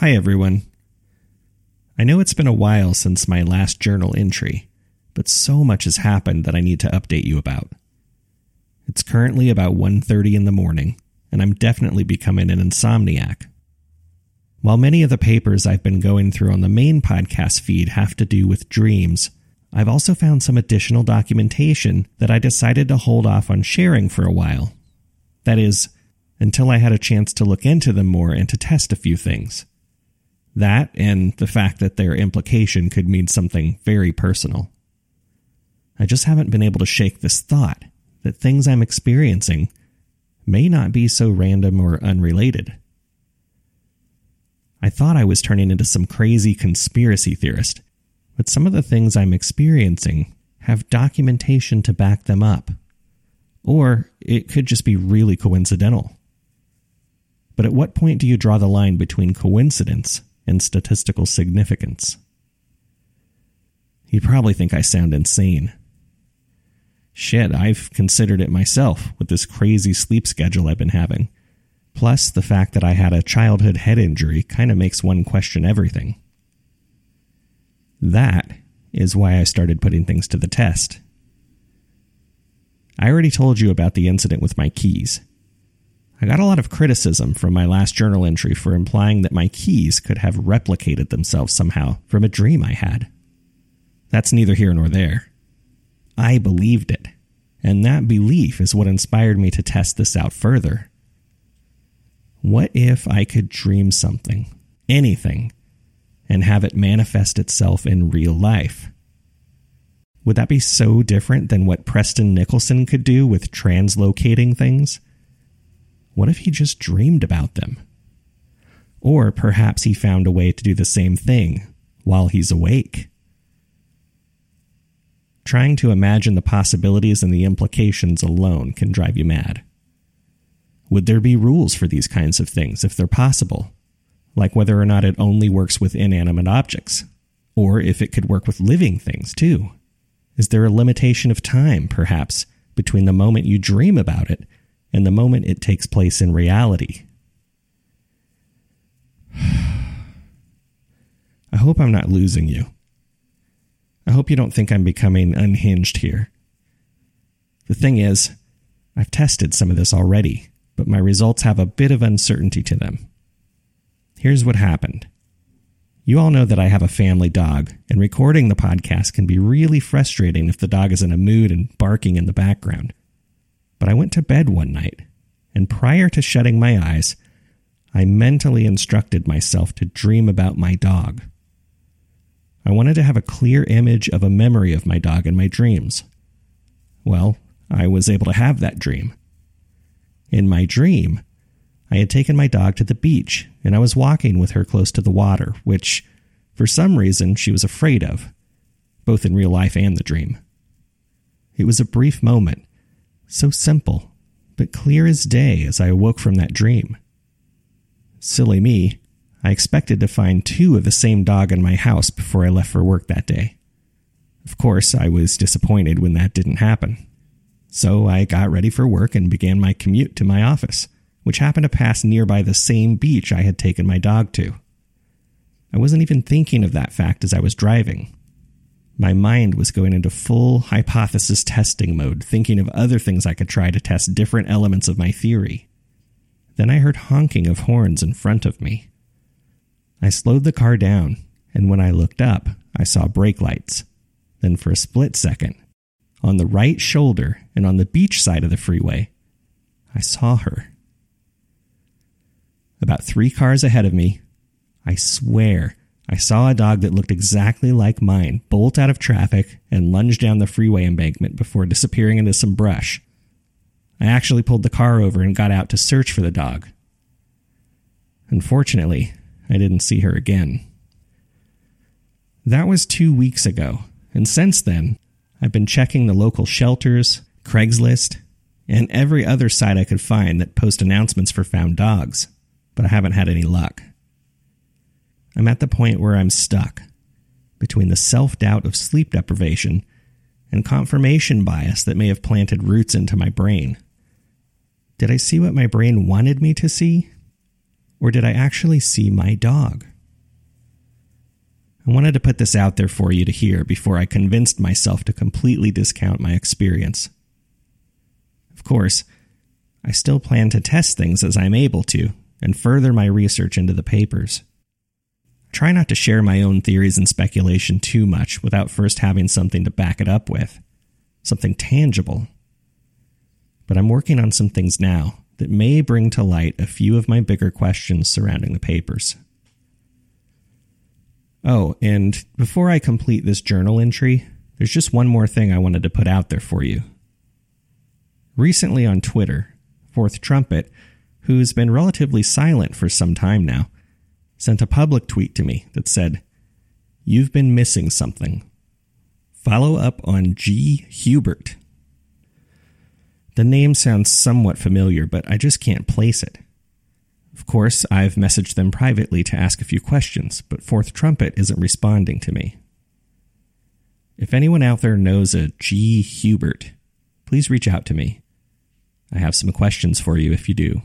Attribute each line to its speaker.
Speaker 1: Hi, everyone. I know it's been a while since my last journal entry, but so much has happened that I need to update you about. It's currently about 1:30 in the morning, and I'm definitely becoming an insomniac. While many of the papers I've been going through on the main podcast feed have to do with dreams, I've also found some additional documentation that I decided to hold off on sharing for a while. That is, until I had a chance to look into them more and to test a few things. That and the fact that their implication could mean something very personal. I just haven't been able to shake this thought that things I'm experiencing may not be so random or unrelated. I thought I was turning into some crazy conspiracy theorist, but some of the things I'm experiencing have documentation to back them up. Or it could just be really coincidental. But at what point do you draw the line between coincidence and statistical significance. You probably think I sound insane. Shit, I've considered it myself with this crazy sleep schedule I've been having. Plus, the fact that I had a childhood head injury kind of makes one question everything. That is why I started putting things to the test. I already told you about the incident with my keys. I got a lot of criticism from my last journal entry for implying that my keys could have replicated themselves somehow from a dream I had. That's neither here nor there. I believed it, and that belief is what inspired me to test this out further. What if I could dream something, anything, and have it manifest itself in real life? Would that be so different than what Preston Nicholson could do with translocating things? What if he just dreamed about them? Or perhaps he found a way to do the same thing while he's awake. Trying to imagine the possibilities and the implications alone can drive you mad. Would there be rules for these kinds of things if they're possible? Like whether or not it only works with inanimate objects, or if it could work with living things too? Is there a limitation of time, perhaps, between the moment you dream about it and the moment it takes place in reality. I hope I'm not losing you. I hope you don't think I'm becoming unhinged here. The thing is, I've tested some of this already, but my results have a bit of uncertainty to them. Here's what happened. You all know that I have a family dog, and recording the podcast can be really frustrating if the dog is in a mood and barking in the background. But I went to bed one night, and prior to shutting my eyes, I mentally instructed myself to dream about my dog. I wanted to have a clear image of a memory of my dog in my dreams. Well, I was able to have that dream. In my dream, I had taken my dog to the beach and I was walking with her close to the water, which, for some reason, she was afraid of, both in real life and the dream. It was a brief moment, so simple, but clear as day as I awoke from that dream. Silly me, I expected to find two of the same dog in my house before I left for work that day. Of course, I was disappointed when that didn't happen. So I got ready for work and began my commute to my office, which happened to pass nearby the same beach I had taken my dog to. I wasn't even thinking of that fact as I was driving. My mind was going into full hypothesis testing mode, thinking of other things I could try to test different elements of my theory. Then I heard honking of horns in front of me. I slowed the car down, and when I looked up, I saw brake lights. Then, for a split second, on the right shoulder and on the beach side of the freeway, I saw her. About three cars ahead of me, I swear I saw a dog that looked exactly like mine bolt out of traffic and lunge down the freeway embankment before disappearing into some brush. I actually pulled the car over and got out to search for the dog. Unfortunately, I didn't see her again. That was two weeks ago, and since then, I've been checking the local shelters, Craigslist, and every other site I could find that post announcements for found dogs, but I haven't had any luck. I'm at the point where I'm stuck between the self doubt of sleep deprivation and confirmation bias that may have planted roots into my brain. Did I see what my brain wanted me to see? Or did I actually see my dog? I wanted to put this out there for you to hear before I convinced myself to completely discount my experience. Of course, I still plan to test things as I'm able to and further my research into the papers. Try not to share my own theories and speculation too much without first having something to back it up with, something tangible. But I'm working on some things now that may bring to light a few of my bigger questions surrounding the papers. Oh, and before I complete this journal entry, there's just one more thing I wanted to put out there for you. Recently on Twitter, Fourth Trumpet, who's been relatively silent for some time now, sent a public tweet to me that said, You've been missing something. Follow up on G. Hubert. The name sounds somewhat familiar, but I just can't place it. Of course, I've messaged them privately to ask a few questions, but Fourth Trumpet isn't responding to me. If anyone out there knows a G. Hubert, please reach out to me. I have some questions for you if you do.